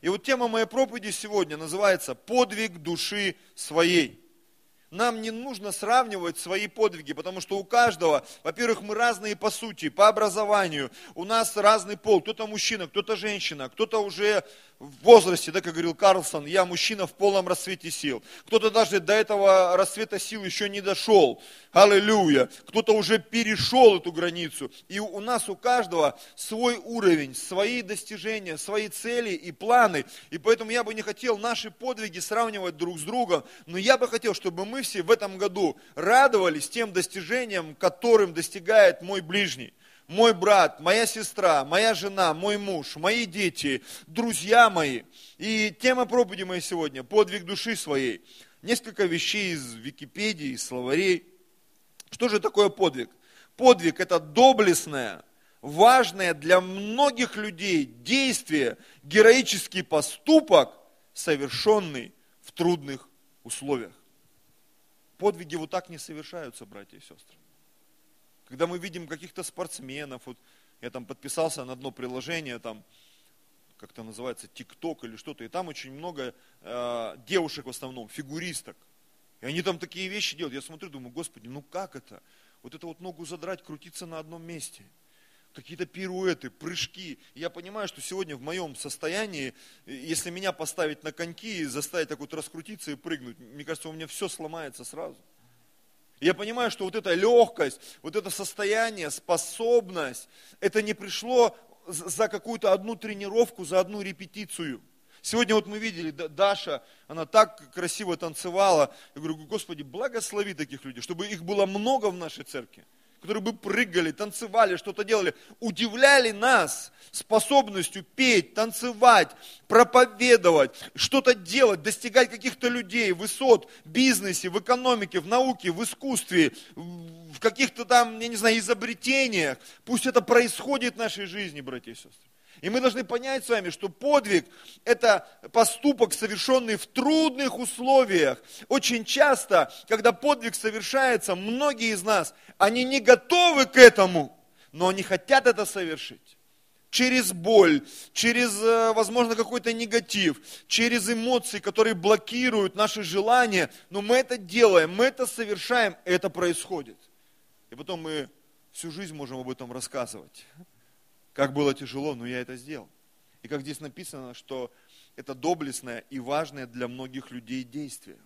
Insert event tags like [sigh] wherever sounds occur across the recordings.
И вот тема моей проповеди сегодня называется «Подвиг души своей». Нам не нужно сравнивать свои подвиги, потому что у каждого, во-первых, мы разные по сути, по образованию, у нас разный пол, кто-то мужчина, кто-то женщина, кто-то уже в возрасте, да, как говорил Карлсон, я мужчина в полном расцвете сил. Кто-то даже до этого расцвета сил еще не дошел. Аллилуйя. Кто-то уже перешел эту границу. И у нас у каждого свой уровень, свои достижения, свои цели и планы. И поэтому я бы не хотел наши подвиги сравнивать друг с другом, но я бы хотел, чтобы мы все в этом году радовались тем достижениям, которым достигает мой ближний мой брат, моя сестра, моя жена, мой муж, мои дети, друзья мои. И тема проповеди моей сегодня – подвиг души своей. Несколько вещей из Википедии, из словарей. Что же такое подвиг? Подвиг – это доблестное, важное для многих людей действие, героический поступок, совершенный в трудных условиях. Подвиги вот так не совершаются, братья и сестры. Когда мы видим каких-то спортсменов, вот я там подписался на одно приложение, там, как это называется, ТикТок или что-то, и там очень много э, девушек в основном, фигуристок. И они там такие вещи делают. Я смотрю, думаю, Господи, ну как это? Вот это вот ногу задрать, крутиться на одном месте. Какие-то пируэты, прыжки. Я понимаю, что сегодня в моем состоянии, если меня поставить на коньки и заставить так вот раскрутиться и прыгнуть, мне кажется, у меня все сломается сразу. Я понимаю, что вот эта легкость, вот это состояние, способность, это не пришло за какую-то одну тренировку, за одну репетицию. Сегодня вот мы видели, Даша, она так красиво танцевала. Я говорю, Господи, благослови таких людей, чтобы их было много в нашей церкви которые бы прыгали, танцевали, что-то делали, удивляли нас способностью петь, танцевать, проповедовать, что-то делать, достигать каких-то людей, высот в бизнесе, в экономике, в науке, в искусстве, в каких-то там, я не знаю, изобретениях. Пусть это происходит в нашей жизни, братья и сестры. И мы должны понять с вами, что подвиг – это поступок, совершенный в трудных условиях. Очень часто, когда подвиг совершается, многие из нас, они не готовы к этому, но они хотят это совершить. Через боль, через, э, возможно, какой-то негатив, через эмоции, которые блокируют наши желания. Но мы это делаем, мы это совершаем, это происходит. И потом мы всю жизнь можем об этом рассказывать. Как было тяжело, но я это сделал. И как здесь написано, что это доблестное и важное для многих людей действие.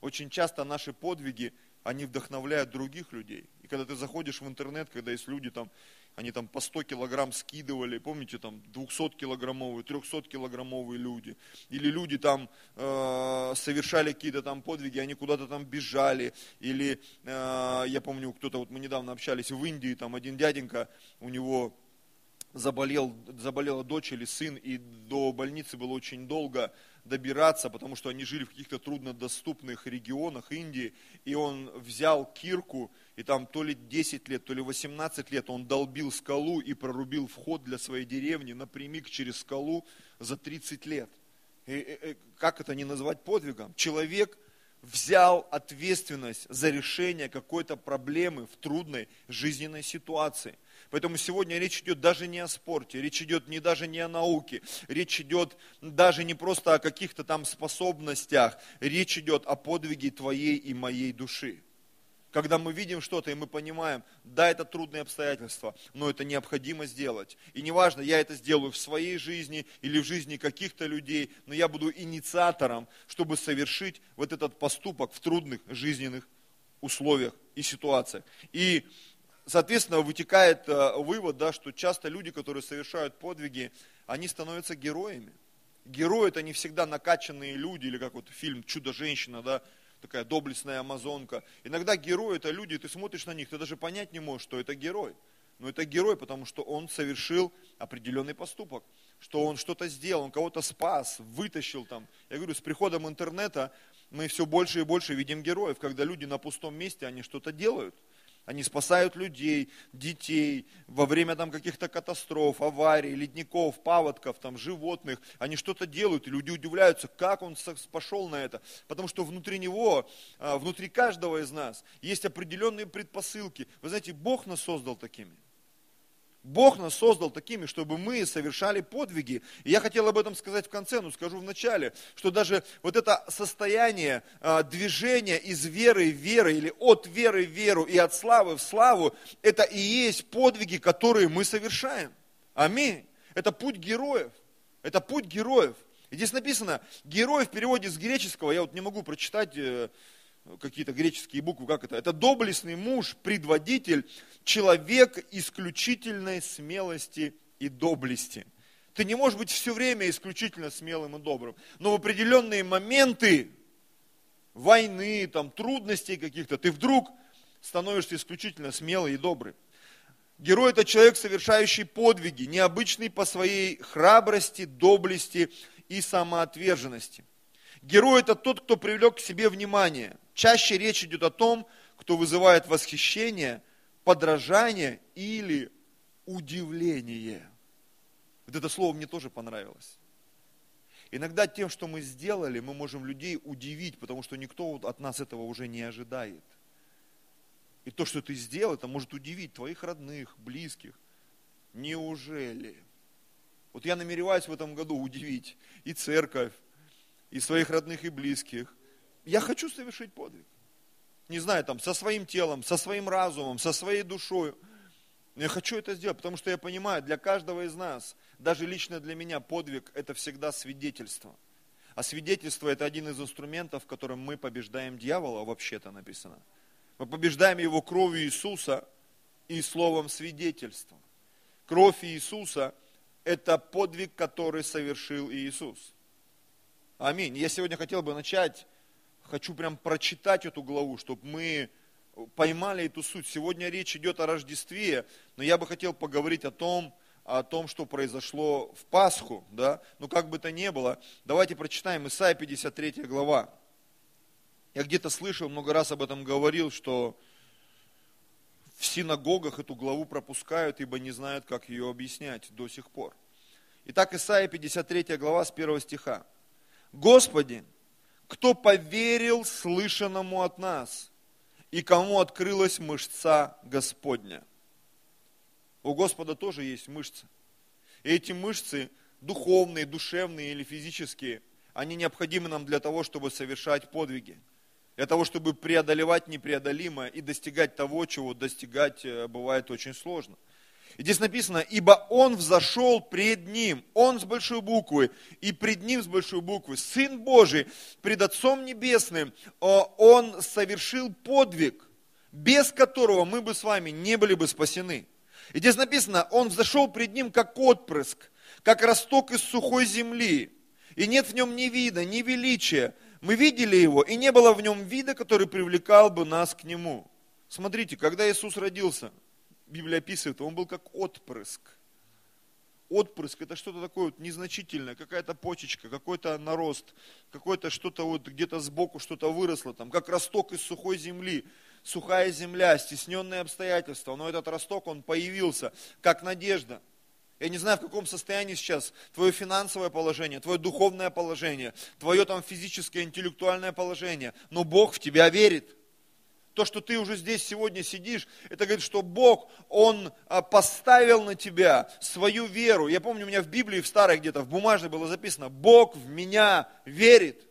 Очень часто наши подвиги, они вдохновляют других людей. И когда ты заходишь в интернет, когда есть люди там, они там по 100 килограмм скидывали, помните, там 200-килограммовые, 300-килограммовые люди. Или люди там э, совершали какие-то там подвиги, они куда-то там бежали. Или, э, я помню, кто-то, вот мы недавно общались в Индии, там один дяденька, у него заболел, заболела дочь или сын, и до больницы было очень долго добираться, потому что они жили в каких-то труднодоступных регионах Индии, и он взял кирку, и там то ли 10 лет, то ли 18 лет он долбил скалу и прорубил вход для своей деревни напрямик через скалу за 30 лет. И, и, и, как это не назвать подвигом? Человек взял ответственность за решение какой-то проблемы в трудной жизненной ситуации – Поэтому сегодня речь идет даже не о спорте, речь идет не даже не о науке, речь идет даже не просто о каких-то там способностях, речь идет о подвиге твоей и моей души. Когда мы видим что-то, и мы понимаем, да, это трудные обстоятельства, но это необходимо сделать. И неважно, я это сделаю в своей жизни или в жизни каких-то людей, но я буду инициатором, чтобы совершить вот этот поступок в трудных жизненных условиях и ситуациях. И соответственно, вытекает э, вывод, да, что часто люди, которые совершают подвиги, они становятся героями. Герои это не всегда накачанные люди, или как вот фильм «Чудо-женщина», да, такая доблестная амазонка. Иногда герои это люди, ты смотришь на них, ты даже понять не можешь, что это герой. Но это герой, потому что он совершил определенный поступок, что он что-то сделал, он кого-то спас, вытащил там. Я говорю, с приходом интернета мы все больше и больше видим героев, когда люди на пустом месте, они что-то делают – они спасают людей, детей во время там каких-то катастроф, аварий, ледников, паводков, там, животных. Они что-то делают, и люди удивляются, как он пошел на это. Потому что внутри него, а, внутри каждого из нас есть определенные предпосылки. Вы знаете, Бог нас создал такими. Бог нас создал такими, чтобы мы совершали подвиги. И я хотел об этом сказать в конце, но скажу в начале, что даже вот это состояние а, движения из веры в веру, или от веры в веру и от славы в славу, это и есть подвиги, которые мы совершаем. Аминь. Это путь героев. Это путь героев. И здесь написано, герой в переводе с греческого, я вот не могу прочитать э, какие-то греческие буквы, как это? Это доблестный муж, предводитель, человек исключительной смелости и доблести. Ты не можешь быть все время исключительно смелым и добрым, но в определенные моменты войны, там, трудностей каких-то, ты вдруг становишься исключительно смелый и добрый. Герой – это человек, совершающий подвиги, необычный по своей храбрости, доблести и самоотверженности. Герой – это тот, кто привлек к себе внимание. Чаще речь идет о том, кто вызывает восхищение, подражание или удивление. Вот это слово мне тоже понравилось. Иногда тем, что мы сделали, мы можем людей удивить, потому что никто от нас этого уже не ожидает. И то, что ты сделал, это может удивить твоих родных, близких. Неужели? Вот я намереваюсь в этом году удивить и церковь, и своих родных и близких. Я хочу совершить подвиг. Не знаю, там, со своим телом, со своим разумом, со своей душой. Но я хочу это сделать, потому что я понимаю, для каждого из нас, даже лично для меня, подвиг – это всегда свидетельство. А свидетельство – это один из инструментов, которым мы побеждаем дьявола, вообще-то написано. Мы побеждаем его кровью Иисуса и словом свидетельства. Кровь Иисуса – это подвиг, который совершил Иисус. Аминь. Я сегодня хотел бы начать, хочу прям прочитать эту главу, чтобы мы поймали эту суть. Сегодня речь идет о Рождестве, но я бы хотел поговорить о том, о том, что произошло в Пасху, да, ну как бы то ни было, давайте прочитаем Исайя 53 глава. Я где-то слышал, много раз об этом говорил, что в синагогах эту главу пропускают, ибо не знают, как ее объяснять до сих пор. Итак, Исайя 53 глава с 1 стиха. Господи, кто поверил слышанному от нас, и кому открылась мышца Господня. У Господа тоже есть мышцы. И эти мышцы, духовные, душевные или физические, они необходимы нам для того, чтобы совершать подвиги. Для того, чтобы преодолевать непреодолимое и достигать того, чего достигать э, бывает очень сложно. И здесь написано, ибо он взошел пред ним, он с большой буквы, и пред ним с большой буквы, Сын Божий, пред Отцом Небесным, он совершил подвиг, без которого мы бы с вами не были бы спасены. И здесь написано, он взошел пред ним как отпрыск, как росток из сухой земли, и нет в нем ни вида, ни величия. Мы видели его, и не было в нем вида, который привлекал бы нас к нему. Смотрите, когда Иисус родился – Библия описывает, он был как отпрыск. Отпрыск это что-то такое вот незначительное, какая-то почечка, какой-то нарост, какое-то что-то вот где-то сбоку что-то выросло, там, как росток из сухой земли. Сухая земля, стесненные обстоятельства, но этот росток, он появился, как надежда. Я не знаю, в каком состоянии сейчас твое финансовое положение, твое духовное положение, твое там физическое, интеллектуальное положение, но Бог в тебя верит. То, что ты уже здесь сегодня сидишь, это говорит, что Бог, Он а, поставил на тебя свою веру. Я помню, у меня в Библии, в старой где-то, в бумажной было записано, Бог в меня верит.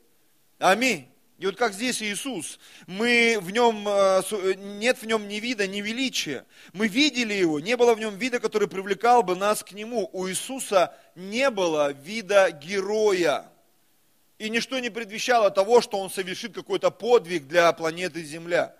Аминь. И вот как здесь Иисус, мы в нем, а, нет в нем ни вида, ни величия. Мы видели его, не было в нем вида, который привлекал бы нас к нему. У Иисуса не было вида героя. И ничто не предвещало того, что он совершит какой-то подвиг для планеты Земля.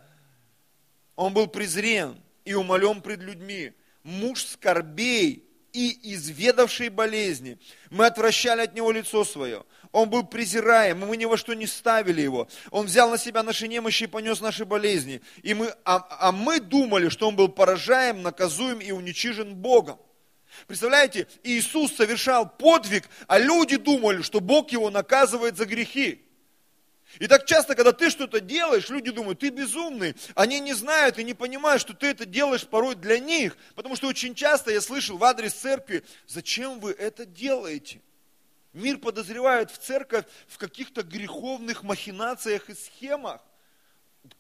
Он был презрен и умолен пред людьми. Муж скорбей и изведавший болезни. Мы отвращали от него лицо свое. Он был презираем, мы ни во что не ставили его. Он взял на себя наши немощи и понес наши болезни. И мы, а, а мы думали, что он был поражаем, наказуем и уничижен Богом. Представляете, Иисус совершал подвиг, а люди думали, что Бог его наказывает за грехи. И так часто, когда ты что-то делаешь, люди думают, ты безумный. Они не знают и не понимают, что ты это делаешь порой для них. Потому что очень часто я слышал в адрес церкви, зачем вы это делаете? Мир подозревает в церковь в каких-то греховных махинациях и схемах.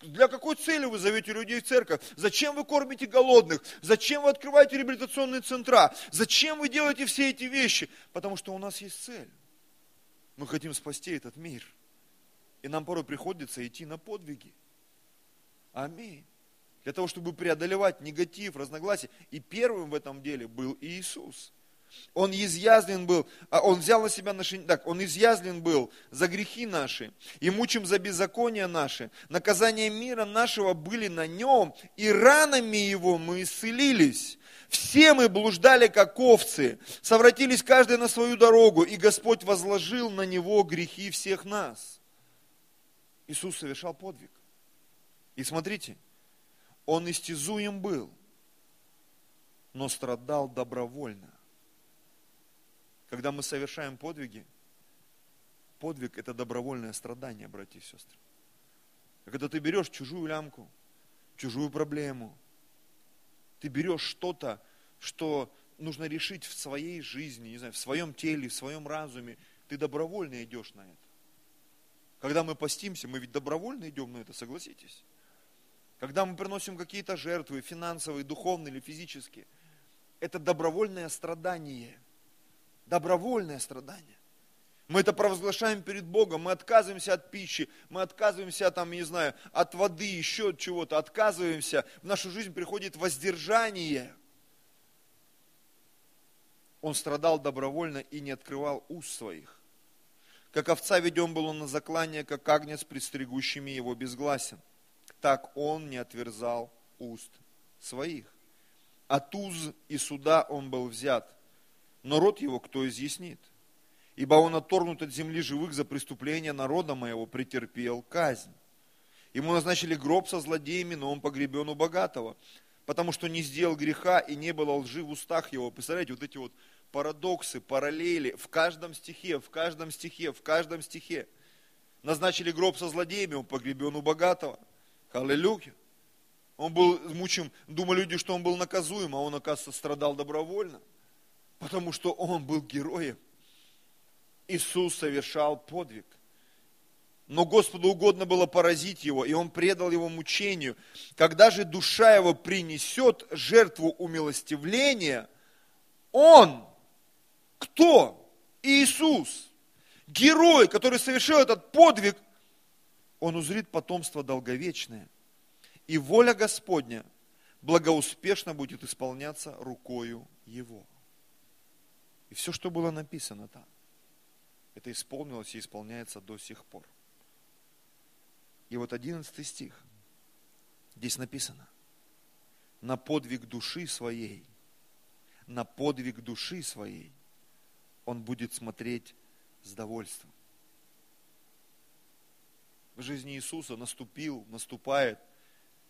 Для какой цели вы зовете людей в церковь? Зачем вы кормите голодных? Зачем вы открываете реабилитационные центра? Зачем вы делаете все эти вещи? Потому что у нас есть цель. Мы хотим спасти этот мир. И нам порой приходится идти на подвиги. Аминь. Для того, чтобы преодолевать негатив, разногласия. И первым в этом деле был Иисус. Он изъязвлен был, а он взял на себя наши, так, он изъязвлен был за грехи наши и мучим за беззакония наши. Наказание мира нашего были на нем, и ранами его мы исцелились. Все мы блуждали, как овцы, совратились каждый на свою дорогу, и Господь возложил на него грехи всех нас. Иисус совершал подвиг. И смотрите, он истязуем был, но страдал добровольно. Когда мы совершаем подвиги, подвиг – это добровольное страдание, братья и сестры. Когда ты берешь чужую лямку, чужую проблему, ты берешь что-то, что нужно решить в своей жизни, не знаю, в своем теле, в своем разуме, ты добровольно идешь на это. Когда мы постимся, мы ведь добровольно идем на это, согласитесь. Когда мы приносим какие-то жертвы, финансовые, духовные или физические, это добровольное страдание – добровольное страдание. Мы это провозглашаем перед Богом, мы отказываемся от пищи, мы отказываемся, там, не знаю, от воды, еще от чего-то, отказываемся. В нашу жизнь приходит воздержание. Он страдал добровольно и не открывал уст своих. Как овца ведем был он на заклание, как агнец, предстригущими его безгласен. Так он не отверзал уст своих. От уз и суда он был взят но род его кто изъяснит? Ибо он отторгнут от земли живых за преступление народа моего, претерпел казнь. Ему назначили гроб со злодеями, но он погребен у богатого, потому что не сделал греха и не было лжи в устах его. Представляете, вот эти вот парадоксы, параллели в каждом стихе, в каждом стихе, в каждом стихе. Назначили гроб со злодеями, он погребен у богатого. Аллилуйя. Он был мучим, думали люди, что он был наказуем, а он, оказывается, страдал добровольно. Потому что он был героем. Иисус совершал подвиг. Но Господу угодно было поразить его, и он предал его мучению. Когда же душа его принесет жертву умилостивления, он, кто? Иисус, герой, который совершил этот подвиг, он узрит потомство долговечное. И воля Господня благоуспешно будет исполняться рукою его. И все, что было написано там, это исполнилось и исполняется до сих пор. И вот одиннадцатый стих. Здесь написано. На подвиг души своей, на подвиг души своей он будет смотреть с довольством. В жизни Иисуса наступил, наступает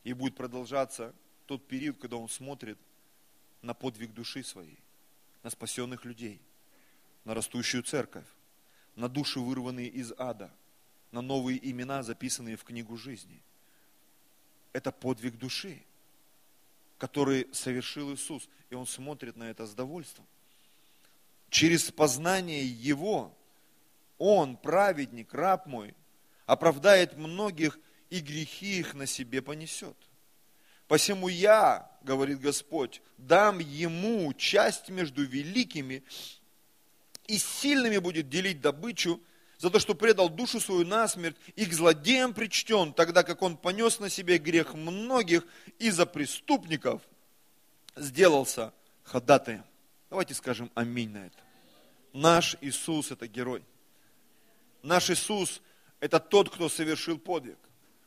и будет продолжаться тот период, когда он смотрит на подвиг души своей на спасенных людей, на растущую церковь, на души, вырванные из ада, на новые имена, записанные в книгу жизни. Это подвиг души, который совершил Иисус, и Он смотрит на это с довольством. Через познание Его Он, праведник, раб мой, оправдает многих и грехи их на себе понесет. Посему я, говорит Господь, дам ему часть между великими и сильными будет делить добычу, за то, что предал душу свою насмерть и к злодеям причтен, тогда как он понес на себе грех многих и за преступников сделался ходатаем. Давайте скажем аминь на это. Наш Иисус – это герой. Наш Иисус – это тот, кто совершил подвиг.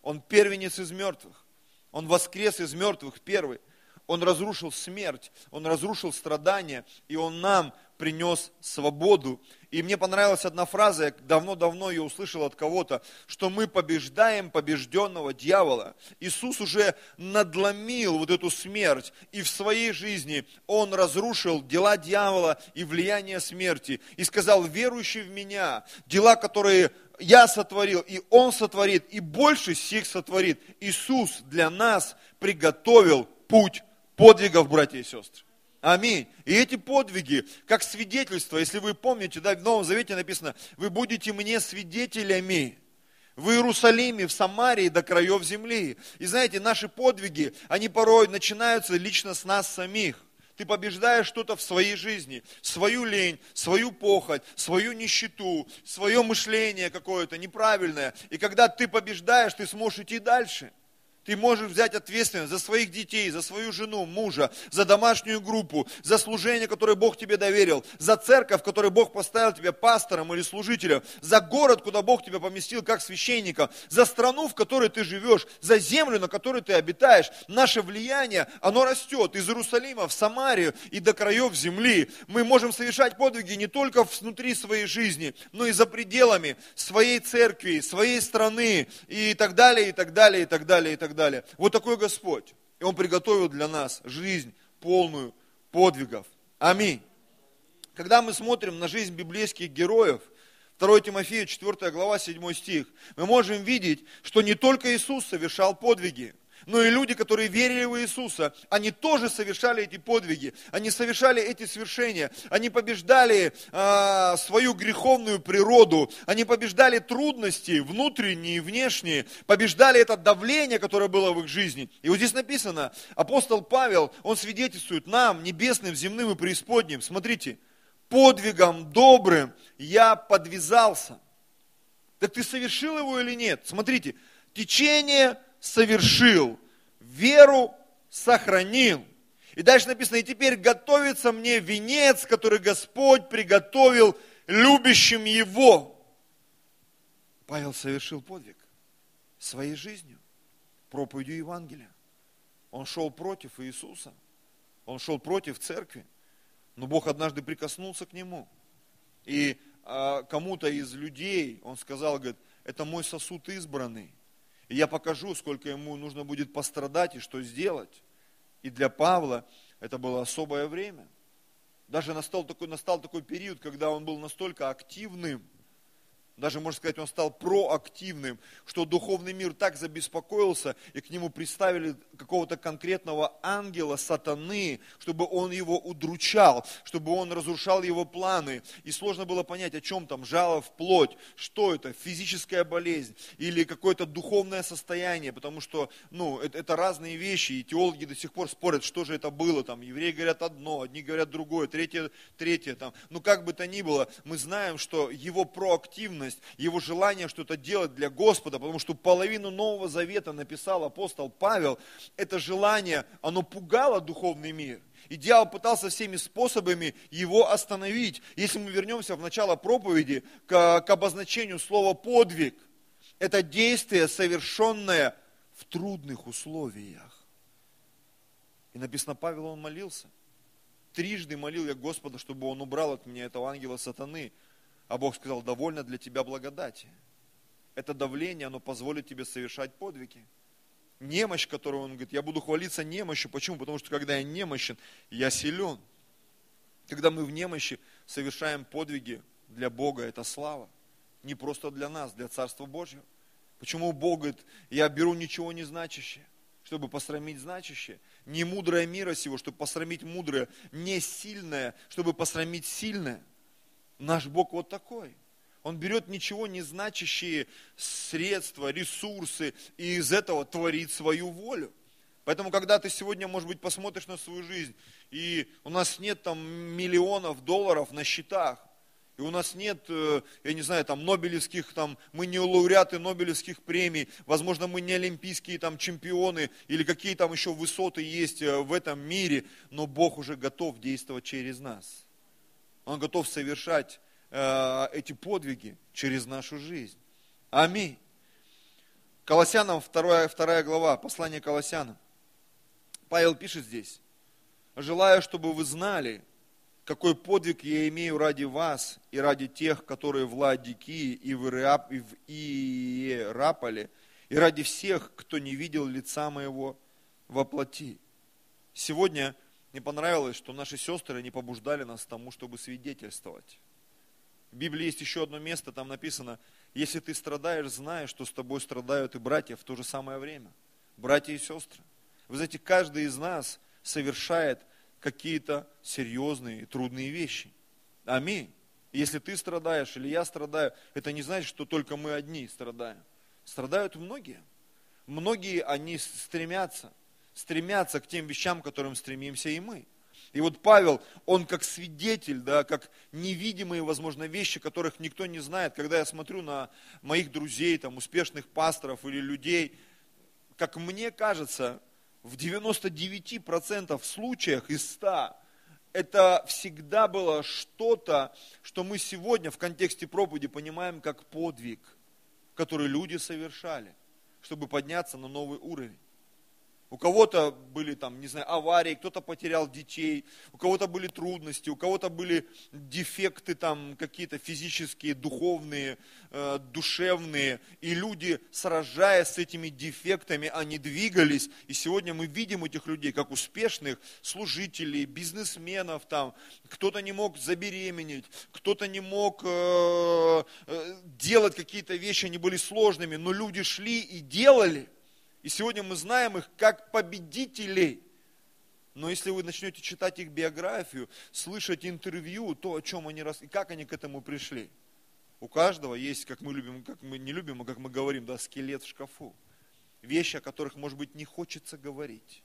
Он первенец из мертвых. Он воскрес из мертвых первый. Он разрушил смерть, Он разрушил страдания, и Он нам принес свободу. И мне понравилась одна фраза, я давно-давно ее услышал от кого-то, что мы побеждаем побежденного дьявола. Иисус уже надломил вот эту смерть, и в своей жизни Он разрушил дела дьявола и влияние смерти. И сказал, верующий в меня, дела, которые я сотворил, и Он сотворит, и больше сих сотворит. Иисус для нас приготовил путь подвигов, братья и сестры. Аминь. И эти подвиги, как свидетельство, если вы помните, да, в Новом Завете написано, вы будете мне свидетелями в Иерусалиме, в Самарии до краев земли. И знаете, наши подвиги, они порой начинаются лично с нас самих. Ты побеждаешь что-то в своей жизни, свою лень, свою похоть, свою нищету, свое мышление какое-то неправильное. И когда ты побеждаешь, ты сможешь идти дальше. Ты можешь взять ответственность за своих детей, за свою жену, мужа, за домашнюю группу, за служение, которое Бог тебе доверил, за церковь, которой Бог поставил тебя пастором или служителем, за город, куда Бог тебя поместил как священника, за страну, в которой ты живешь, за землю, на которой ты обитаешь. Наше влияние, оно растет из Иерусалима в Самарию и до краев земли. Мы можем совершать подвиги не только внутри своей жизни, но и за пределами своей церкви, своей страны и так далее, и так далее, и так далее, и так далее далее. Вот такой Господь. И Он приготовил для нас жизнь полную подвигов. Аминь. Когда мы смотрим на жизнь библейских героев, 2 Тимофея, 4 глава, 7 стих, мы можем видеть, что не только Иисус совершал подвиги, но и люди, которые верили в Иисуса, они тоже совершали эти подвиги, они совершали эти свершения, они побеждали а, свою греховную природу, они побеждали трудности внутренние и внешние, побеждали это давление, которое было в их жизни. И вот здесь написано, апостол Павел, он свидетельствует нам, небесным, земным и преисподним, смотрите, подвигом добрым я подвязался. Так ты совершил его или нет? Смотрите, течение совершил, веру сохранил. И дальше написано, и теперь готовится мне венец, который Господь приготовил любящим Его. Павел совершил подвиг своей жизнью, проповедью Евангелия. Он шел против Иисуса, он шел против церкви, но Бог однажды прикоснулся к нему. И а, кому-то из людей он сказал, говорит, это мой сосуд избранный, я покажу, сколько ему нужно будет пострадать и что сделать. И для Павла это было особое время. Даже настал такой, настал такой период, когда он был настолько активным – даже, можно сказать, он стал проактивным, что духовный мир так забеспокоился, и к нему представили какого-то конкретного ангела, сатаны, чтобы он его удручал, чтобы он разрушал его планы. И сложно было понять, о чем там, жало в плоть, что это, физическая болезнь или какое-то духовное состояние, потому что, ну, это, это разные вещи, и теологи до сих пор спорят, что же это было, там, евреи говорят одно, одни говорят другое, третье, третье, там, ну, как бы то ни было, мы знаем, что его проактивность потребность, его желание что-то делать для Господа, потому что половину Нового Завета написал апостол Павел, это желание, оно пугало духовный мир. И дьявол пытался всеми способами его остановить. Если мы вернемся в начало проповеди к, к обозначению слова «подвиг», это действие, совершенное в трудных условиях. И написано, Павел, он молился. Трижды молил я Господа, чтобы он убрал от меня этого ангела сатаны. А Бог сказал, довольно для тебя благодати. Это давление, оно позволит тебе совершать подвиги. Немощь, которую он говорит, я буду хвалиться немощью. Почему? Потому что когда я немощен, я силен. Когда мы в немощи совершаем подвиги для Бога, это слава. Не просто для нас, для Царства Божьего. Почему Бог говорит, я беру ничего не значащее, чтобы посрамить значащее. Не мудрое мира сего, чтобы посрамить мудрое. Не сильное, чтобы посрамить сильное. Наш Бог вот такой. Он берет ничего не значащие средства, ресурсы и из этого творит свою волю. Поэтому, когда ты сегодня, может быть, посмотришь на свою жизнь, и у нас нет там миллионов долларов на счетах, и у нас нет, э, я не знаю, там, нобелевских, там, мы не лауреаты нобелевских премий, возможно, мы не олимпийские там чемпионы, или какие там еще высоты есть э, в этом мире, но Бог уже готов действовать через нас. Он готов совершать э, эти подвиги через нашу жизнь. Аминь. Колоссянам 2, 2 глава, послание Колоссянам. Павел пишет здесь, желаю, чтобы вы знали, какой подвиг я имею ради вас и ради тех, которые в Ладикии и в Иераполе, и ради всех, кто не видел лица моего во плоти. Сегодня мне понравилось, что наши сестры не побуждали нас к тому, чтобы свидетельствовать. В Библии есть еще одно место, там написано, если ты страдаешь, знай, что с тобой страдают и братья в то же самое время. Братья и сестры. Вы знаете, каждый из нас совершает какие-то серьезные и трудные вещи. Аминь. Если ты страдаешь или я страдаю, это не значит, что только мы одни страдаем. Страдают многие. Многие, они стремятся, стремятся к тем вещам, к которым стремимся и мы. И вот Павел, он как свидетель, да, как невидимые, возможно, вещи, которых никто не знает. Когда я смотрю на моих друзей, там, успешных пасторов или людей, как мне кажется, в 99% случаях из 100 это всегда было что-то, что мы сегодня в контексте проповеди понимаем как подвиг, который люди совершали, чтобы подняться на новый уровень. У кого-то были там, не знаю, аварии, кто-то потерял детей, у кого-то были трудности, у кого-то были дефекты там какие-то физические, духовные, э, душевные. И люди, сражаясь с этими дефектами, они двигались. И сегодня мы видим этих людей как успешных служителей, бизнесменов там. Кто-то не мог забеременеть, кто-то не мог э, э, делать какие-то вещи, они были сложными, но люди шли и делали – и сегодня мы знаем их как победителей. Но если вы начнете читать их биографию, слышать интервью, то, о чем они рас... и как они к этому пришли. У каждого есть, как мы любим, как мы не любим, а как мы говорим, да, скелет в шкафу. Вещи, о которых, может быть, не хочется говорить.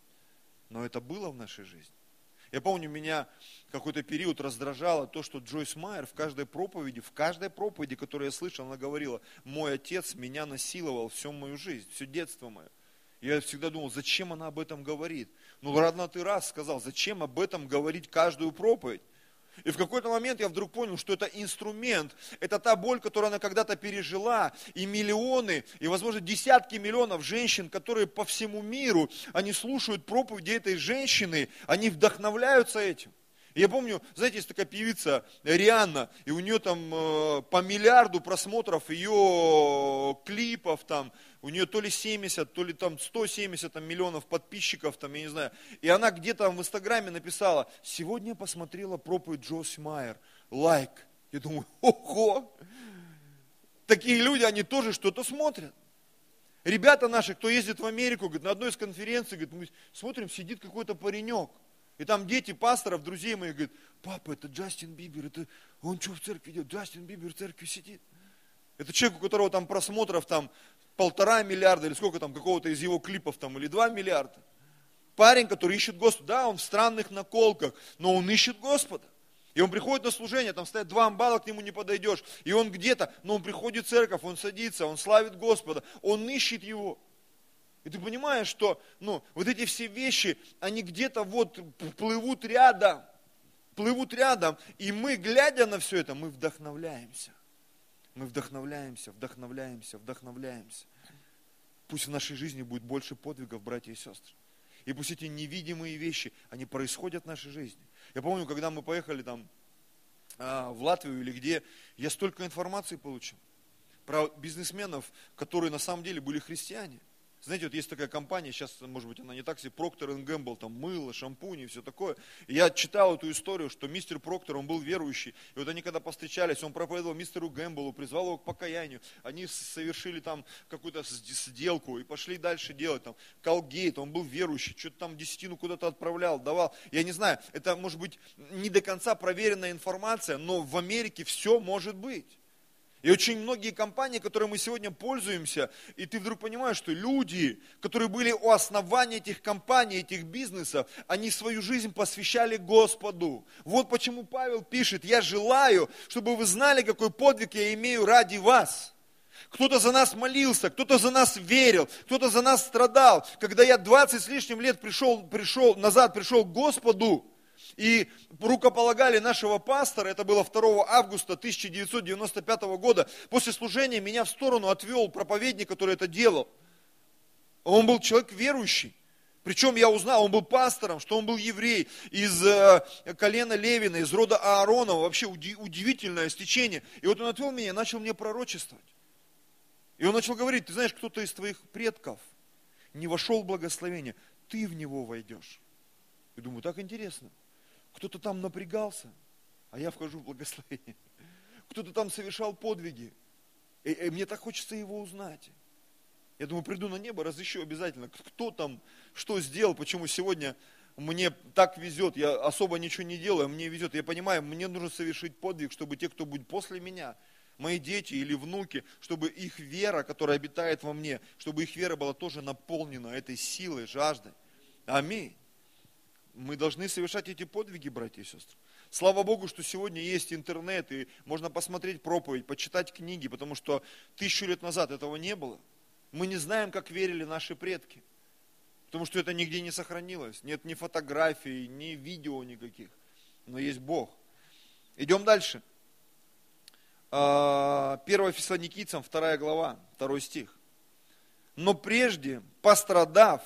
Но это было в нашей жизни. Я помню, меня какой-то период раздражало то, что Джойс Майер в каждой проповеди, в каждой проповеди, которую я слышал, она говорила, мой отец меня насиловал всю мою жизнь, все детство мое. Я всегда думал, зачем она об этом говорит? Ну, ладно, ты раз сказал, зачем об этом говорить каждую проповедь? И в какой-то момент я вдруг понял, что это инструмент, это та боль, которую она когда-то пережила, и миллионы, и, возможно, десятки миллионов женщин, которые по всему миру, они слушают проповеди этой женщины, они вдохновляются этим. Я помню, знаете, есть такая певица Рианна, и у нее там э, по миллиарду просмотров ее клипов, там, у нее то ли 70, то ли там 170 там, миллионов подписчиков, там, я не знаю. И она где-то в Инстаграме написала, сегодня посмотрела проповедь Джоси Майер, лайк. Я думаю, [laughs] ого, такие люди, они тоже что-то смотрят. Ребята наши, кто ездит в Америку, говорит, на одной из конференций, говорит, мы смотрим, сидит какой-то паренек, и там дети пасторов, друзей моих, говорят, папа, это Джастин Бибер, это он что в церкви делает? Джастин Бибер в церкви сидит. Это человек, у которого там просмотров там полтора миллиарда, или сколько там, какого-то из его клипов там, или два миллиарда. Парень, который ищет Господа, да, он в странных наколках, но он ищет Господа. И он приходит на служение, там стоят два амбала, к нему не подойдешь. И он где-то, но он приходит в церковь, он садится, он славит Господа, он ищет его. И ты понимаешь, что ну, вот эти все вещи, они где-то вот плывут рядом, плывут рядом, и мы, глядя на все это, мы вдохновляемся. Мы вдохновляемся, вдохновляемся, вдохновляемся. Пусть в нашей жизни будет больше подвигов, братья и сестры. И пусть эти невидимые вещи, они происходят в нашей жизни. Я помню, когда мы поехали там а, в Латвию или где, я столько информации получил про бизнесменов, которые на самом деле были христиане. Знаете, вот есть такая компания, сейчас, может быть, она не так себе, Procter Gamble, там мыло, шампуни и все такое. И я читал эту историю, что мистер Проктор, он был верующий. И вот они когда повстречались, он проповедовал мистеру Гэмблу, призвал его к покаянию. Они совершили там какую-то сделку и пошли дальше делать. Там Колгейт, он был верующий, что-то там десятину куда-то отправлял, давал. Я не знаю, это может быть не до конца проверенная информация, но в Америке все может быть. И очень многие компании, которые мы сегодня пользуемся, и ты вдруг понимаешь, что люди, которые были у основания этих компаний, этих бизнесов, они свою жизнь посвящали Господу. Вот почему Павел пишет, я желаю, чтобы вы знали, какой подвиг я имею ради вас. Кто-то за нас молился, кто-то за нас верил, кто-то за нас страдал. Когда я 20 с лишним лет пришел, пришел назад, пришел к Господу, и рукополагали нашего пастора, это было 2 августа 1995 года. После служения меня в сторону отвел проповедник, который это делал. Он был человек верующий. Причем я узнал, он был пастором, что он был еврей из э, колена Левина, из рода Ааронова. Вообще удивительное стечение. И вот он отвел меня и начал мне пророчествовать. И он начал говорить, ты знаешь, кто-то из твоих предков не вошел в благословение, ты в него войдешь. И думаю, так интересно. Кто-то там напрягался, а я вхожу в благословение. Кто-то там совершал подвиги. И, и мне так хочется его узнать. Я думаю, приду на небо, разыщу обязательно, кто там, что сделал, почему сегодня мне так везет, я особо ничего не делаю, мне везет. Я понимаю, мне нужно совершить подвиг, чтобы те, кто будет после меня, мои дети или внуки, чтобы их вера, которая обитает во мне, чтобы их вера была тоже наполнена этой силой, жаждой. Аминь. Мы должны совершать эти подвиги, братья и сестры. Слава Богу, что сегодня есть интернет, и можно посмотреть проповедь, почитать книги, потому что тысячу лет назад этого не было. Мы не знаем, как верили наши предки, потому что это нигде не сохранилось. Нет ни фотографий, ни видео никаких, но есть Бог. Идем дальше. 1 а, Фессалоникийцам, 2 глава, 2 стих. Но прежде, пострадав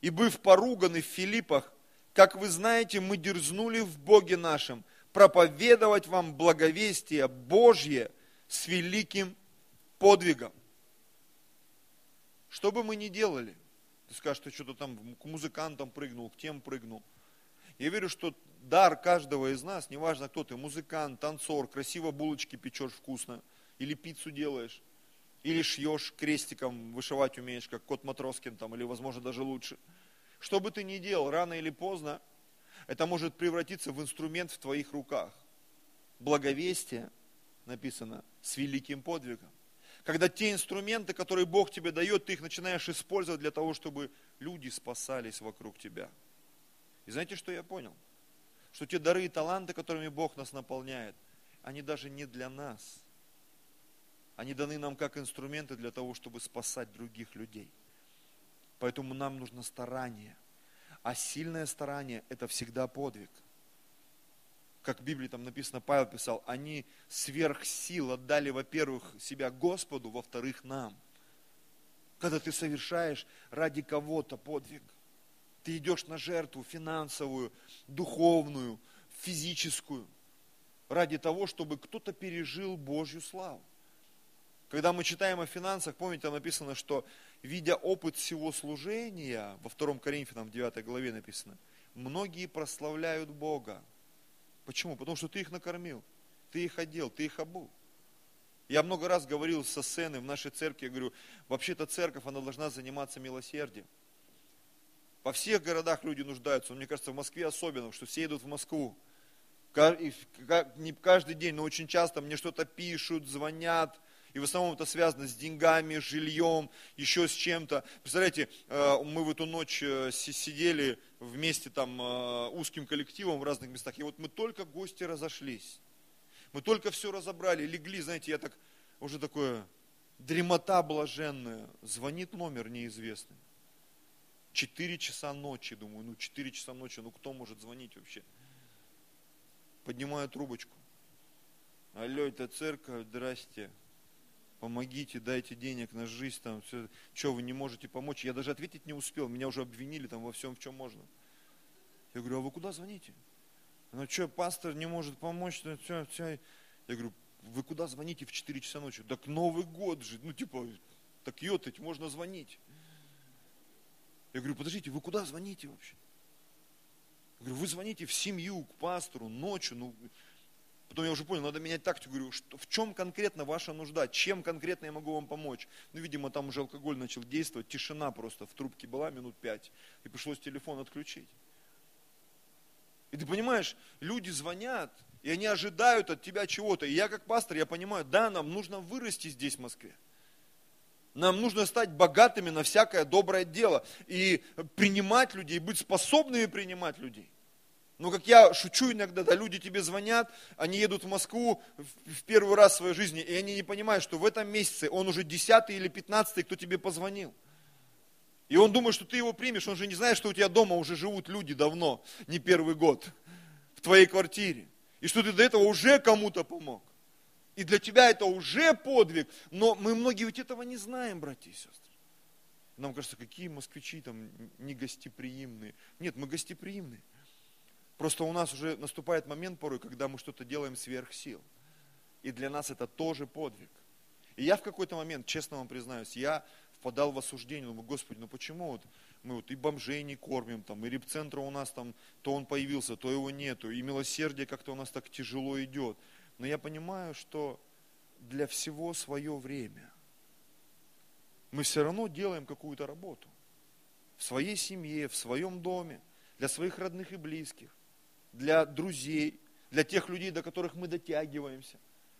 и быв поруганы в Филиппах, как вы знаете, мы дерзнули в Боге нашем проповедовать вам благовестие Божье с великим подвигом. Что бы мы ни делали, ты скажешь, ты что-то там к музыкантам прыгнул, к тем прыгнул. Я верю, что дар каждого из нас, неважно кто ты, музыкант, танцор, красиво булочки печешь вкусно, или пиццу делаешь, или шьешь крестиком, вышивать умеешь, как кот Матроскин там, или, возможно, даже лучше. Что бы ты ни делал, рано или поздно, это может превратиться в инструмент в твоих руках. Благовестие, написано, с великим подвигом. Когда те инструменты, которые Бог тебе дает, ты их начинаешь использовать для того, чтобы люди спасались вокруг тебя. И знаете, что я понял? что те дары и таланты, которыми Бог нас наполняет, они даже не для нас. Они даны нам как инструменты для того, чтобы спасать других людей. Поэтому нам нужно старание. А сильное старание – это всегда подвиг. Как в Библии там написано, Павел писал, они сверх сил отдали, во-первых, себя Господу, во-вторых, нам. Когда ты совершаешь ради кого-то подвиг – ты идешь на жертву финансовую, духовную, физическую, ради того, чтобы кто-то пережил Божью славу. Когда мы читаем о финансах, помните, там написано, что видя опыт всего служения, во 2 Коринфянам 9 главе написано, многие прославляют Бога. Почему? Потому что ты их накормил, ты их одел, ты их обул. Я много раз говорил со сцены в нашей церкви, я говорю, вообще-то церковь, она должна заниматься милосердием. Во всех городах люди нуждаются, мне кажется, в Москве особенно, что все идут в Москву. Не каждый день, но очень часто мне что-то пишут, звонят, и в основном это связано с деньгами, жильем, еще с чем-то. Представляете, э, мы в эту ночь э, сидели вместе там э, узким коллективом в разных местах, и вот мы только гости разошлись. Мы только все разобрали, легли, знаете, я так, уже такое, дремота блаженная, звонит номер неизвестный. 4 часа ночи, думаю, ну 4 часа ночи, ну кто может звонить вообще? Поднимаю трубочку. Алло, это церковь, здрасте. Помогите, дайте денег на жизнь, там, все. Что, вы не можете помочь? Я даже ответить не успел, меня уже обвинили там во всем, в чем можно. Я говорю, а вы куда звоните? Ну что, пастор не может помочь, ну, все, все. Я говорю, вы куда звоните в 4 часа ночи? Так Новый год же, ну типа, так етать, можно звонить. Я говорю, подождите, вы куда звоните вообще? Я говорю, вы звоните в семью, к пастору, ночью. Ну, потом я уже понял, надо менять тактику. Говорю, что, в чем конкретно ваша нужда? Чем конкретно я могу вам помочь? Ну, видимо, там уже алкоголь начал действовать. Тишина просто в трубке была минут пять. И пришлось телефон отключить. И ты понимаешь, люди звонят, и они ожидают от тебя чего-то. И я как пастор, я понимаю, да, нам нужно вырасти здесь, в Москве. Нам нужно стать богатыми на всякое доброе дело и принимать людей, быть способными принимать людей. Но как я шучу иногда, да, люди тебе звонят, они едут в Москву в первый раз в своей жизни, и они не понимают, что в этом месяце он уже десятый или пятнадцатый, кто тебе позвонил. И он думает, что ты его примешь, он же не знает, что у тебя дома уже живут люди давно, не первый год, в твоей квартире. И что ты до этого уже кому-то помог. И для тебя это уже подвиг. Но мы многие ведь этого не знаем, братья и сестры. Нам кажется, какие москвичи там негостеприимные. Нет, мы гостеприимные. Просто у нас уже наступает момент порой, когда мы что-то делаем сверх сил. И для нас это тоже подвиг. И я в какой-то момент, честно вам признаюсь, я впадал в осуждение, думаю, Господи, ну почему вот мы вот и бомжей не кормим, там, и репцентра у нас там, то он появился, то его нету, и милосердие как-то у нас так тяжело идет. Но я понимаю, что для всего свое время. Мы все равно делаем какую-то работу. В своей семье, в своем доме, для своих родных и близких, для друзей, для тех людей, до которых мы дотягиваемся.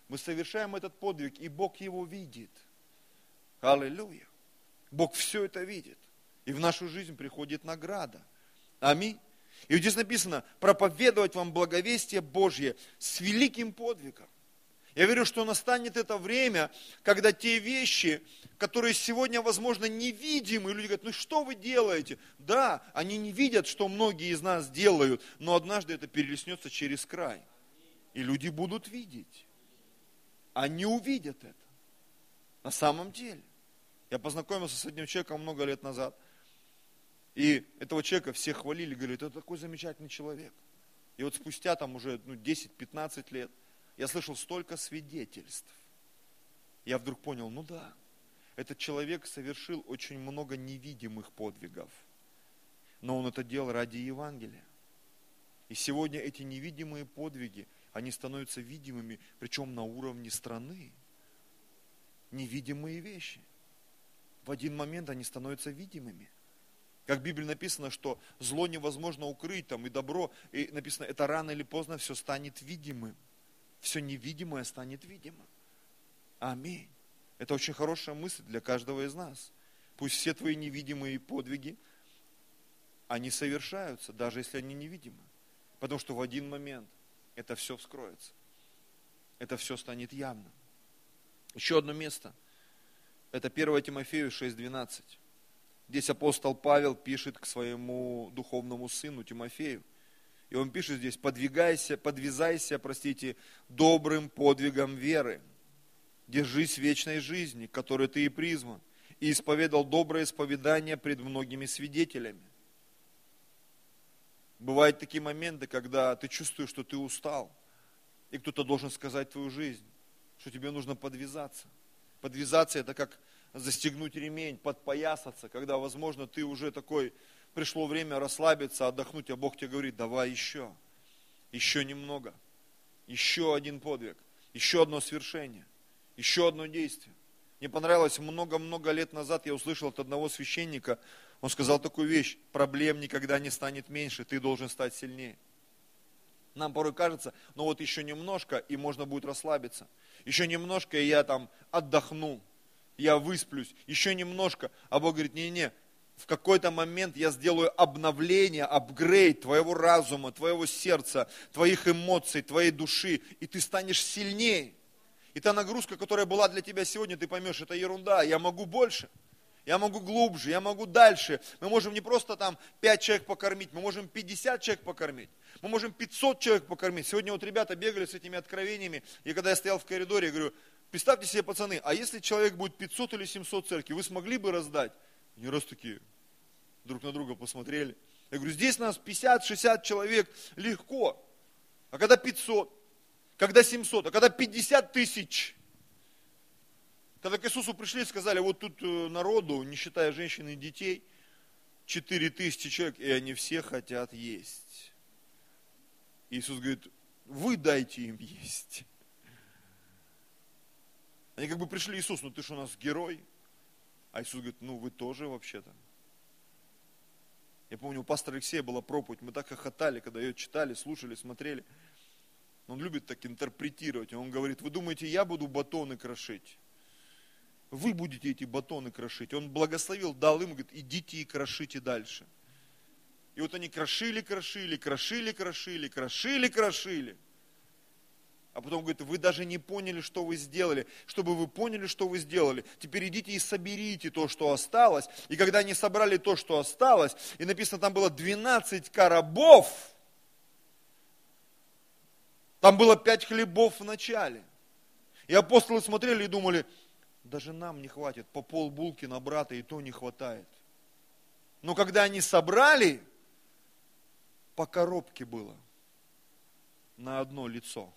Мы совершаем этот подвиг, и Бог его видит. Аллилуйя. Бог все это видит. И в нашу жизнь приходит награда. Аминь. И вот здесь написано, проповедовать вам благовестие Божье с великим подвигом. Я верю, что настанет это время, когда те вещи, которые сегодня, возможно, невидимы, люди говорят, ну что вы делаете? Да, они не видят, что многие из нас делают, но однажды это перелеснется через край. И люди будут видеть. Они увидят это. На самом деле. Я познакомился с одним человеком много лет назад. И этого человека все хвалили, говорят, это такой замечательный человек. И вот спустя там уже ну, 10-15 лет – я слышал столько свидетельств. Я вдруг понял, ну да, этот человек совершил очень много невидимых подвигов, но он это делал ради Евангелия. И сегодня эти невидимые подвиги, они становятся видимыми, причем на уровне страны. Невидимые вещи. В один момент они становятся видимыми. Как в Библии написано, что зло невозможно укрыть, там, и добро, и написано, это рано или поздно все станет видимым все невидимое станет видимым. Аминь. Это очень хорошая мысль для каждого из нас. Пусть все твои невидимые подвиги, они совершаются, даже если они невидимы. Потому что в один момент это все вскроется. Это все станет явным. Еще одно место. Это 1 Тимофею 6.12. Здесь апостол Павел пишет к своему духовному сыну Тимофею – и он пишет здесь, подвигайся, подвязайся, простите, добрым подвигом веры. Держись вечной жизни, которой ты и призван, и исповедал доброе исповедание пред многими свидетелями. Бывают такие моменты, когда ты чувствуешь, что ты устал, и кто-то должен сказать твою жизнь, что тебе нужно подвязаться. Подвязаться это как застегнуть ремень, подпоясаться, когда, возможно, ты уже такой пришло время расслабиться, отдохнуть, а Бог тебе говорит, давай еще, еще немного, еще один подвиг, еще одно свершение, еще одно действие. Мне понравилось, много-много лет назад я услышал от одного священника, он сказал такую вещь, проблем никогда не станет меньше, ты должен стать сильнее. Нам порой кажется, ну вот еще немножко, и можно будет расслабиться. Еще немножко, и я там отдохну, я высплюсь. Еще немножко. А Бог говорит, не-не, в какой-то момент я сделаю обновление, апгрейд твоего разума, твоего сердца, твоих эмоций, твоей души, и ты станешь сильнее. И та нагрузка, которая была для тебя сегодня, ты поймешь, это ерунда, я могу больше, я могу глубже, я могу дальше. Мы можем не просто там 5 человек покормить, мы можем 50 человек покормить, мы можем 500 человек покормить. Сегодня вот ребята бегали с этими откровениями, и когда я стоял в коридоре, я говорю, представьте себе, пацаны, а если человек будет 500 или 700 церкви, вы смогли бы раздать? Они раз такие друг на друга посмотрели. Я говорю, здесь нас 50-60 человек легко. А когда 500, когда 700, а когда 50 тысяч. Когда к Иисусу пришли и сказали, вот тут э, народу, не считая женщин и детей, 4 тысячи человек, и они все хотят есть. Иисус говорит, вы дайте им есть. Они как бы пришли, Иисус, ну ты что у нас герой? А Иисус говорит, ну вы тоже вообще-то. Я помню, у пастора Алексея была проповедь, мы так хохотали, когда ее читали, слушали, смотрели. Он любит так интерпретировать. Он говорит, вы думаете, я буду батоны крошить? Вы будете эти батоны крошить. Он благословил, дал им, говорит, идите и крошите дальше. И вот они крошили, крошили, крошили, крошили, крошили, крошили. А потом говорит, вы даже не поняли, что вы сделали. Чтобы вы поняли, что вы сделали, теперь идите и соберите то, что осталось. И когда они собрали то, что осталось, и написано, там было 12 коробов, там было 5 хлебов в начале. И апостолы смотрели и думали, даже нам не хватит, по пол булки на брата и то не хватает. Но когда они собрали, по коробке было на одно лицо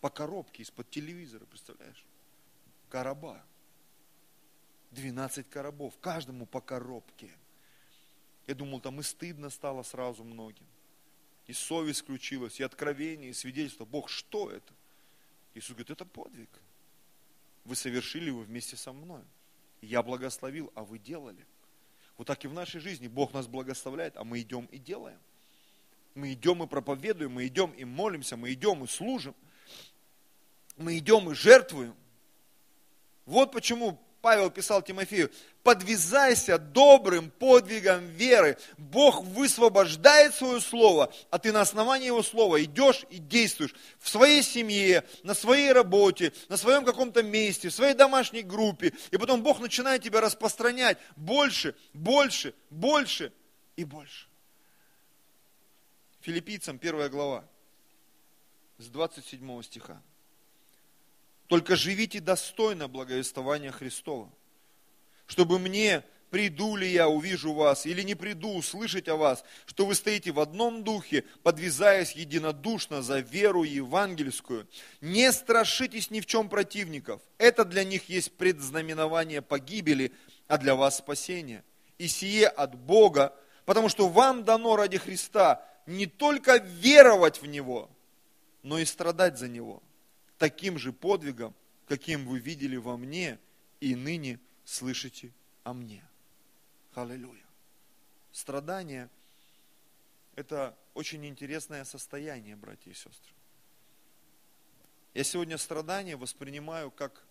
по коробке из-под телевизора, представляешь? Короба. 12 коробов, каждому по коробке. Я думал, там и стыдно стало сразу многим. И совесть включилась, и откровение, и свидетельство. Бог, что это? Иисус говорит, это подвиг. Вы совершили его вместе со мной. Я благословил, а вы делали. Вот так и в нашей жизни Бог нас благословляет, а мы идем и делаем. Мы идем и проповедуем, мы идем и молимся, мы идем и служим. Мы идем и жертвуем. Вот почему Павел писал Тимофею, подвязайся добрым подвигом веры. Бог высвобождает свое слово, а ты на основании его слова идешь и действуешь в своей семье, на своей работе, на своем каком-то месте, в своей домашней группе. И потом Бог начинает тебя распространять больше, больше, больше и больше. Филиппийцам первая глава с 27 стиха. Только живите достойно благовествования Христова. Чтобы мне, приду ли я, увижу вас, или не приду, услышать о вас, что вы стоите в одном духе, подвязаясь единодушно за веру евангельскую. Не страшитесь ни в чем противников. Это для них есть предзнаменование погибели, а для вас спасение. И сие от Бога, потому что вам дано ради Христа не только веровать в Него, но и страдать за Него таким же подвигом, каким вы видели во мне и ныне слышите о мне. Аллилуйя. Страдание – это очень интересное состояние, братья и сестры. Я сегодня страдание воспринимаю как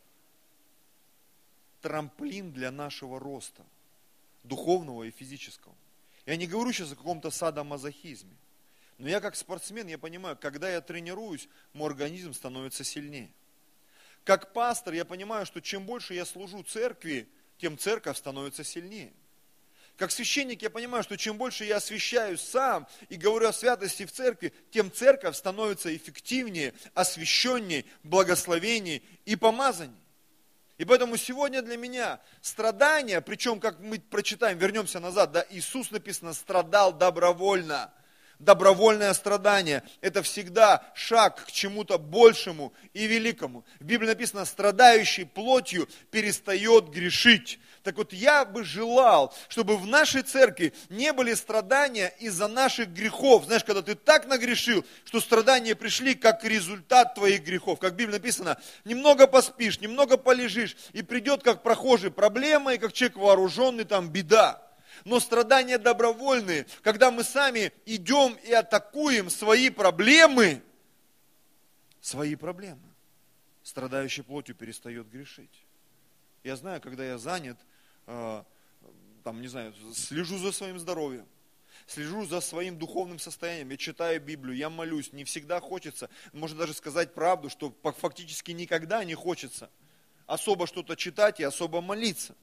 трамплин для нашего роста, духовного и физического. Я не говорю сейчас о каком-то садомазохизме. Но я как спортсмен, я понимаю, когда я тренируюсь, мой организм становится сильнее. Как пастор, я понимаю, что чем больше я служу церкви, тем церковь становится сильнее. Как священник я понимаю, что чем больше я освящаюсь сам и говорю о святости в церкви, тем церковь становится эффективнее, освященнее, благословеннее и помазаннее. И поэтому сегодня для меня страдания, причем, как мы прочитаем, вернемся назад, да, Иисус написано, страдал добровольно – добровольное страдание – это всегда шаг к чему-то большему и великому. В Библии написано, страдающий плотью перестает грешить. Так вот, я бы желал, чтобы в нашей церкви не были страдания из-за наших грехов. Знаешь, когда ты так нагрешил, что страдания пришли как результат твоих грехов. Как в Библии написано, немного поспишь, немного полежишь, и придет как прохожий проблема, и как человек вооруженный, там беда но страдания добровольные, когда мы сами идем и атакуем свои проблемы, свои проблемы. Страдающий плотью перестает грешить. Я знаю, когда я занят, э, там, не знаю, слежу за своим здоровьем, слежу за своим духовным состоянием, я читаю Библию, я молюсь, не всегда хочется, можно даже сказать правду, что фактически никогда не хочется особо что-то читать и особо молиться.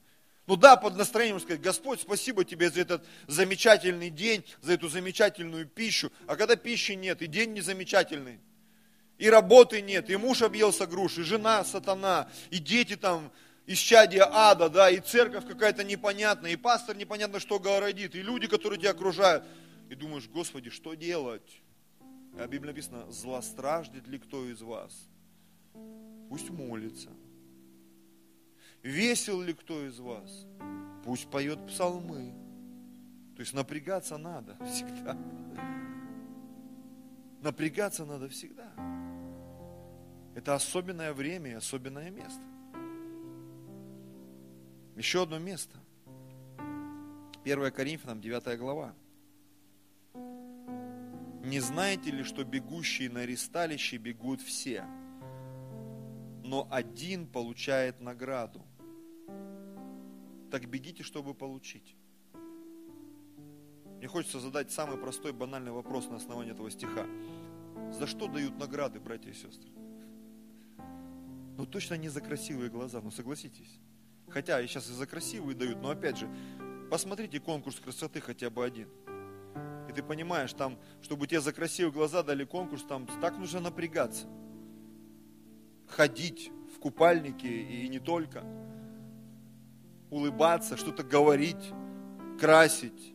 Ну да, под настроением сказать, Господь, спасибо тебе за этот замечательный день, за эту замечательную пищу. А когда пищи нет, и день не замечательный, и работы нет, и муж объелся груш, и жена сатана, и дети там из чадия ада, да, и церковь какая-то непонятная, и пастор непонятно что городит, и люди, которые тебя окружают. И думаешь, Господи, что делать? А Библия написано, злостраждет ли кто из вас? Пусть молится. Весел ли кто из вас? Пусть поет псалмы. То есть напрягаться надо всегда. Напрягаться надо всегда. Это особенное время и особенное место. Еще одно место. 1 Коринфянам, 9 глава. Не знаете ли, что бегущие на ресталище бегут все, но один получает награду? Так бегите, чтобы получить. Мне хочется задать самый простой, банальный вопрос на основании этого стиха. За что дают награды, братья и сестры? Ну точно не за красивые глаза, ну согласитесь. Хотя и сейчас и за красивые дают, но опять же, посмотрите конкурс красоты хотя бы один. И ты понимаешь, там, чтобы тебе за красивые глаза дали конкурс, там так нужно напрягаться. Ходить в купальнике и не только улыбаться, что-то говорить, красить.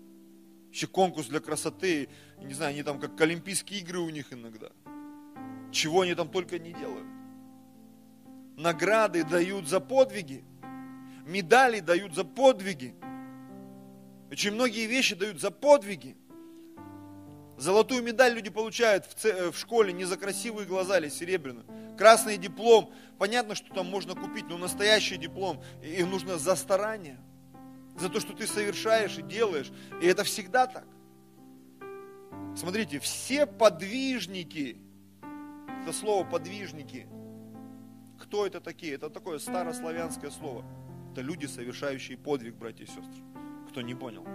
Еще конкурс для красоты, не знаю, они там как Олимпийские игры у них иногда. Чего они там только не делают. Награды дают за подвиги, медали дают за подвиги. Очень многие вещи дают за подвиги. Золотую медаль люди получают в, э, в школе не за красивые глаза или серебряную. Красный диплом, понятно, что там можно купить, но настоящий диплом, и нужно за старание, за то, что ты совершаешь и делаешь. И это всегда так. Смотрите, все подвижники, это слово подвижники, Кто это такие? Это такое старославянское слово. Это люди, совершающие подвиг, братья и сестры. Кто не понял?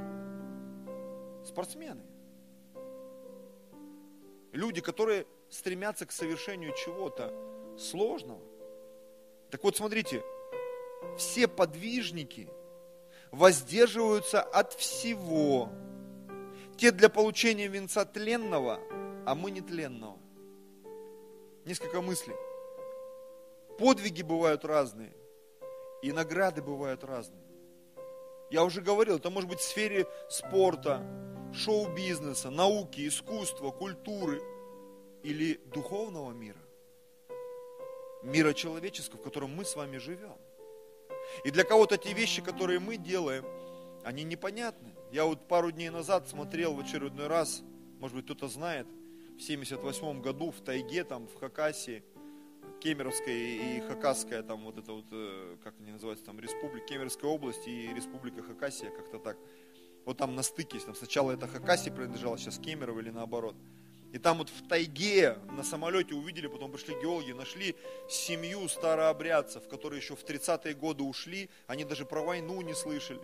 Спортсмены. Люди, которые стремятся к совершению чего-то сложного. Так вот, смотрите, все подвижники воздерживаются от всего. Те для получения венца тленного, а мы не тленного. Несколько мыслей. Подвиги бывают разные, и награды бывают разные. Я уже говорил, это может быть в сфере спорта, шоу-бизнеса, науки, искусства, культуры или духовного мира. Мира человеческого, в котором мы с вами живем. И для кого-то те вещи, которые мы делаем, они непонятны. Я вот пару дней назад смотрел в очередной раз, может быть кто-то знает, в 78 году в тайге, там в Хакасии, Кемеровская и Хакасская, там вот это вот, э, как они называются, там республика, Кемеровская область и республика Хакасия, как-то так. Вот там на стыке, там сначала это Хакасии принадлежало, сейчас Кемерово или наоборот. И там вот в тайге на самолете увидели, потом пришли геологи, нашли семью старообрядцев, которые еще в 30-е годы ушли, они даже про войну не слышали.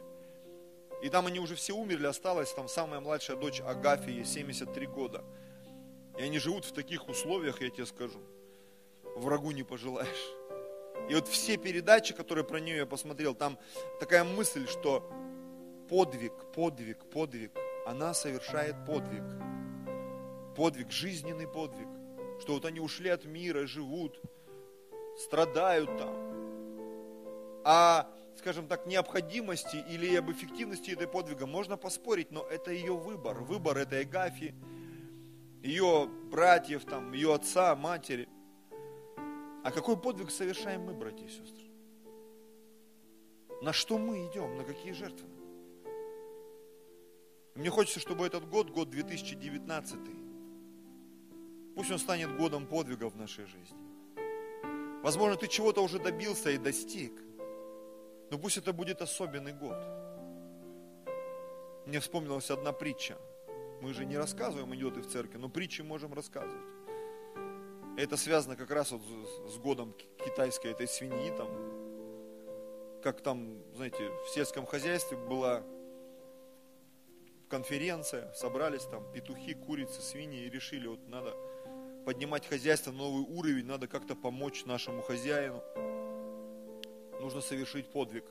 И там они уже все умерли, осталась там самая младшая дочь Агафия, 73 года. И они живут в таких условиях, я тебе скажу. Врагу не пожелаешь. И вот все передачи, которые про нее я посмотрел, там такая мысль, что подвиг, подвиг, подвиг, она совершает подвиг. Подвиг, жизненный подвиг. Что вот они ушли от мира, живут, страдают там. А, скажем так, необходимости или об эффективности этой подвига можно поспорить, но это ее выбор. Выбор этой Агафии, ее братьев, там, ее отца, матери. А какой подвиг совершаем мы, братья и сестры? На что мы идем, на какие жертвы? Мне хочется, чтобы этот год, год 2019, пусть он станет годом подвига в нашей жизни. Возможно, ты чего-то уже добился и достиг, но пусть это будет особенный год. Мне вспомнилась одна притча – мы же не рассказываем идиоты в церкви, но притчи можем рассказывать. Это связано как раз вот с годом китайской этой свиньи, там, как там, знаете, в сельском хозяйстве была конференция, собрались там петухи, курицы, свиньи и решили, вот надо поднимать хозяйство на новый уровень, надо как-то помочь нашему хозяину. Нужно совершить подвиг.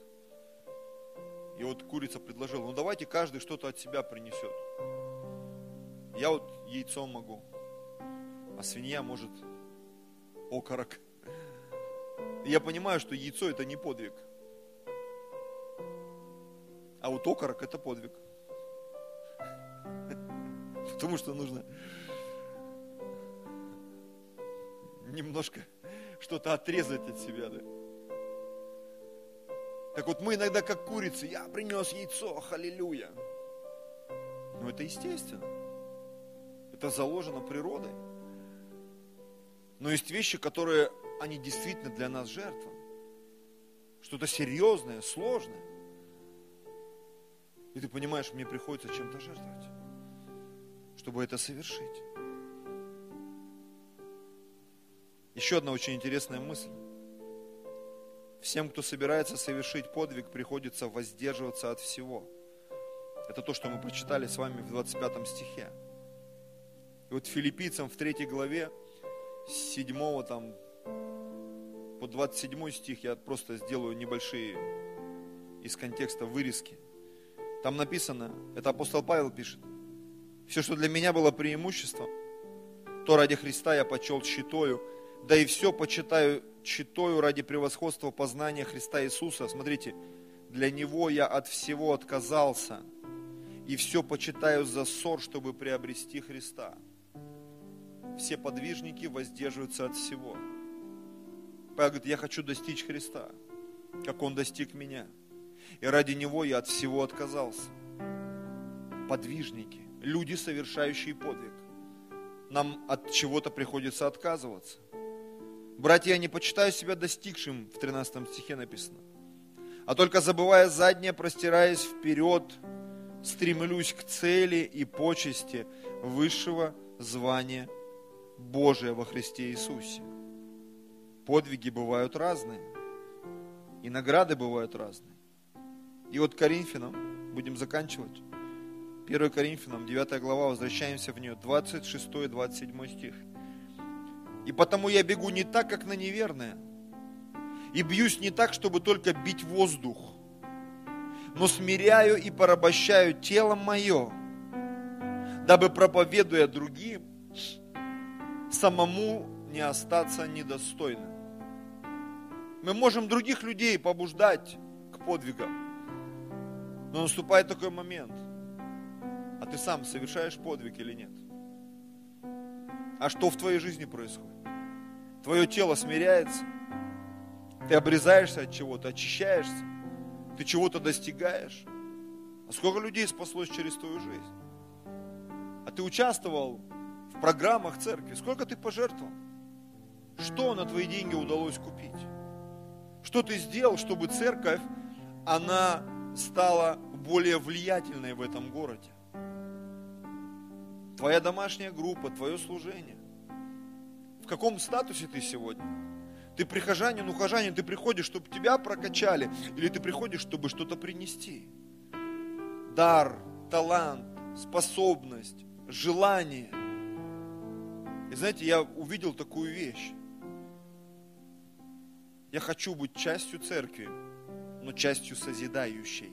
И вот курица предложила, ну давайте каждый что-то от себя принесет. Я вот яйцом могу, а свинья может окорок. Я понимаю, что яйцо это не подвиг. А вот окорок это подвиг. Потому что нужно немножко что-то отрезать от себя. Да? Так вот мы иногда как курицы, я принес яйцо, халилюя. Но это естественно. Это заложено природой. Но есть вещи, которые, они действительно для нас жертва. Что-то серьезное, сложное. И ты понимаешь, мне приходится чем-то жертвовать, чтобы это совершить. Еще одна очень интересная мысль. Всем, кто собирается совершить подвиг, приходится воздерживаться от всего. Это то, что мы прочитали с вами в 25 стихе. И вот филиппийцам в 3 главе, с 7 там, по 27 стих, я просто сделаю небольшие из контекста вырезки. Там написано, это апостол Павел пишет, все, что для меня было преимуществом, то ради Христа я почел щитою, да и все почитаю читою ради превосходства познания Христа Иисуса. Смотрите, для Него я от всего отказался, и все почитаю за ссор, чтобы приобрести Христа все подвижники воздерживаются от всего. Павел говорит, я хочу достичь Христа, как Он достиг меня. И ради Него я от всего отказался. Подвижники, люди, совершающие подвиг. Нам от чего-то приходится отказываться. Братья, я не почитаю себя достигшим, в 13 стихе написано, а только забывая заднее, простираясь вперед, стремлюсь к цели и почести высшего звания Божия во Христе Иисусе. подвиги бывают разные. И награды бывают разные. И вот Коринфянам, будем заканчивать. 1 Коринфянам, 9 глава, возвращаемся в нее, 26-27 стих. И потому я бегу не так, как на неверное, и бьюсь не так, чтобы только бить воздух, но смиряю и порабощаю тело мое, дабы проповедуя другим, самому не остаться недостойным. Мы можем других людей побуждать к подвигам, но наступает такой момент, а ты сам совершаешь подвиг или нет? А что в твоей жизни происходит? Твое тело смиряется, ты обрезаешься от чего-то, очищаешься, ты чего-то достигаешь. А сколько людей спаслось через твою жизнь? А ты участвовал в программах церкви, сколько ты пожертвовал? Что на твои деньги удалось купить? Что ты сделал, чтобы церковь, она стала более влиятельной в этом городе? Твоя домашняя группа, твое служение. В каком статусе ты сегодня? Ты прихожанин, ухожанин, ты приходишь, чтобы тебя прокачали, или ты приходишь, чтобы что-то принести? Дар, талант, способность, желание. И знаете, я увидел такую вещь. Я хочу быть частью церкви, но частью созидающей.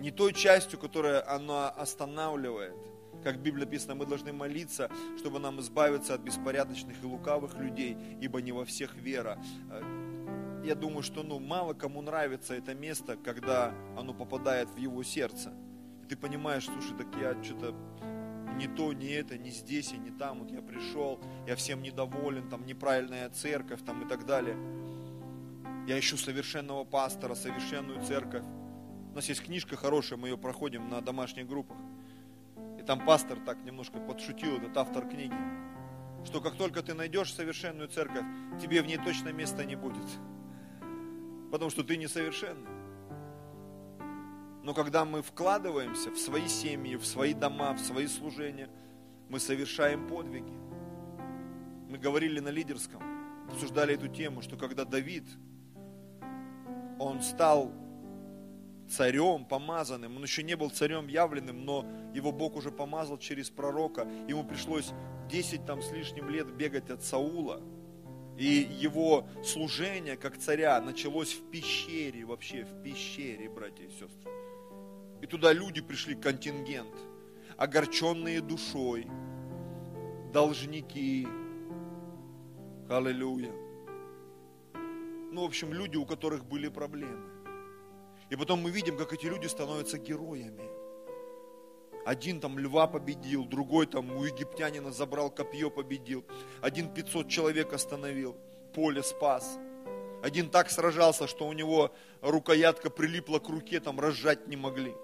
Не той частью, которая она останавливает. Как в Библии написано, мы должны молиться, чтобы нам избавиться от беспорядочных и лукавых людей, ибо не во всех вера. Э, я думаю, что ну, мало кому нравится это место, когда оно попадает в его сердце. И ты понимаешь, слушай, так я что-то не то, не это, не здесь и не там, вот я пришел, я всем недоволен, там неправильная церковь там и так далее. Я ищу совершенного пастора, совершенную церковь. У нас есть книжка хорошая, мы ее проходим на домашних группах. И там пастор так немножко подшутил, этот автор книги, что как только ты найдешь совершенную церковь, тебе в ней точно места не будет. Потому что ты несовершенный. Но когда мы вкладываемся в свои семьи, в свои дома, в свои служения, мы совершаем подвиги. Мы говорили на лидерском, обсуждали эту тему, что когда Давид, он стал царем помазанным, он еще не был царем явленным, но его Бог уже помазал через пророка, ему пришлось 10 там с лишним лет бегать от Саула, и его служение как царя началось в пещере, вообще в пещере, братья и сестры. И туда люди пришли, контингент, огорченные душой, должники. Аллилуйя. Ну, в общем, люди, у которых были проблемы. И потом мы видим, как эти люди становятся героями. Один там льва победил, другой там у египтянина забрал копье, победил. Один 500 человек остановил, поле спас. Один так сражался, что у него рукоятка прилипла к руке, там разжать не могли.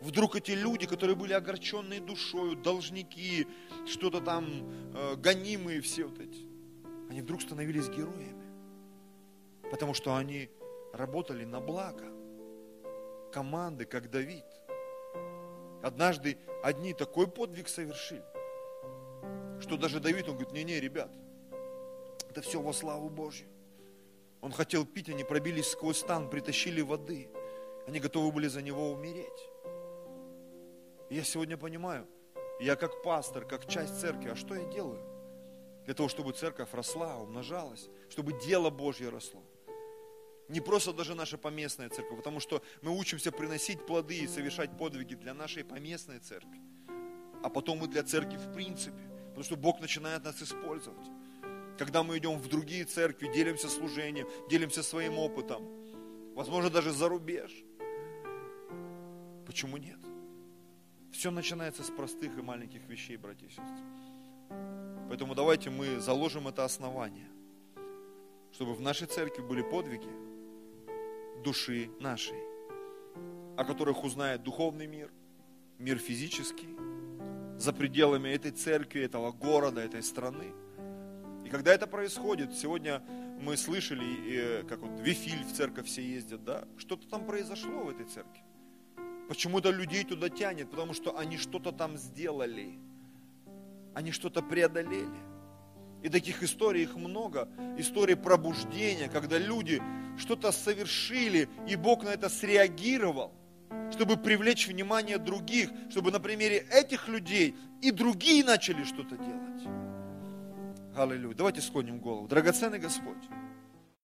Вдруг эти люди, которые были огорченные душою, должники, что-то там, э, гонимые все вот эти, они вдруг становились героями. Потому что они работали на благо. Команды, как Давид. Однажды одни такой подвиг совершили, что даже Давид, он говорит, не-не, ребят, это все во славу Божью. Он хотел пить, они пробились сквозь стан, притащили воды. Они готовы были за него умереть. И я сегодня понимаю, я как пастор, как часть церкви, а что я делаю? Для того, чтобы церковь росла, умножалась, чтобы дело Божье росло. Не просто даже наша поместная церковь, потому что мы учимся приносить плоды и совершать подвиги для нашей поместной церкви. А потом и для церкви в принципе, потому что Бог начинает нас использовать. Когда мы идем в другие церкви, делимся служением, делимся своим опытом, возможно, даже за рубеж. Почему нет? Все начинается с простых и маленьких вещей, братья и сестры. Поэтому давайте мы заложим это основание, чтобы в нашей церкви были подвиги души нашей, о которых узнает духовный мир, мир физический, за пределами этой церкви, этого города, этой страны. И когда это происходит, сегодня мы слышали, как вот Вифиль в церковь все ездят, да, что-то там произошло в этой церкви. Почему-то людей туда тянет, потому что они что-то там сделали. Они что-то преодолели. И таких историй их много. Истории пробуждения, когда люди что-то совершили, и Бог на это среагировал, чтобы привлечь внимание других, чтобы на примере этих людей и другие начали что-то делать. Аллилуйя. Давайте склоним голову. Драгоценный Господь,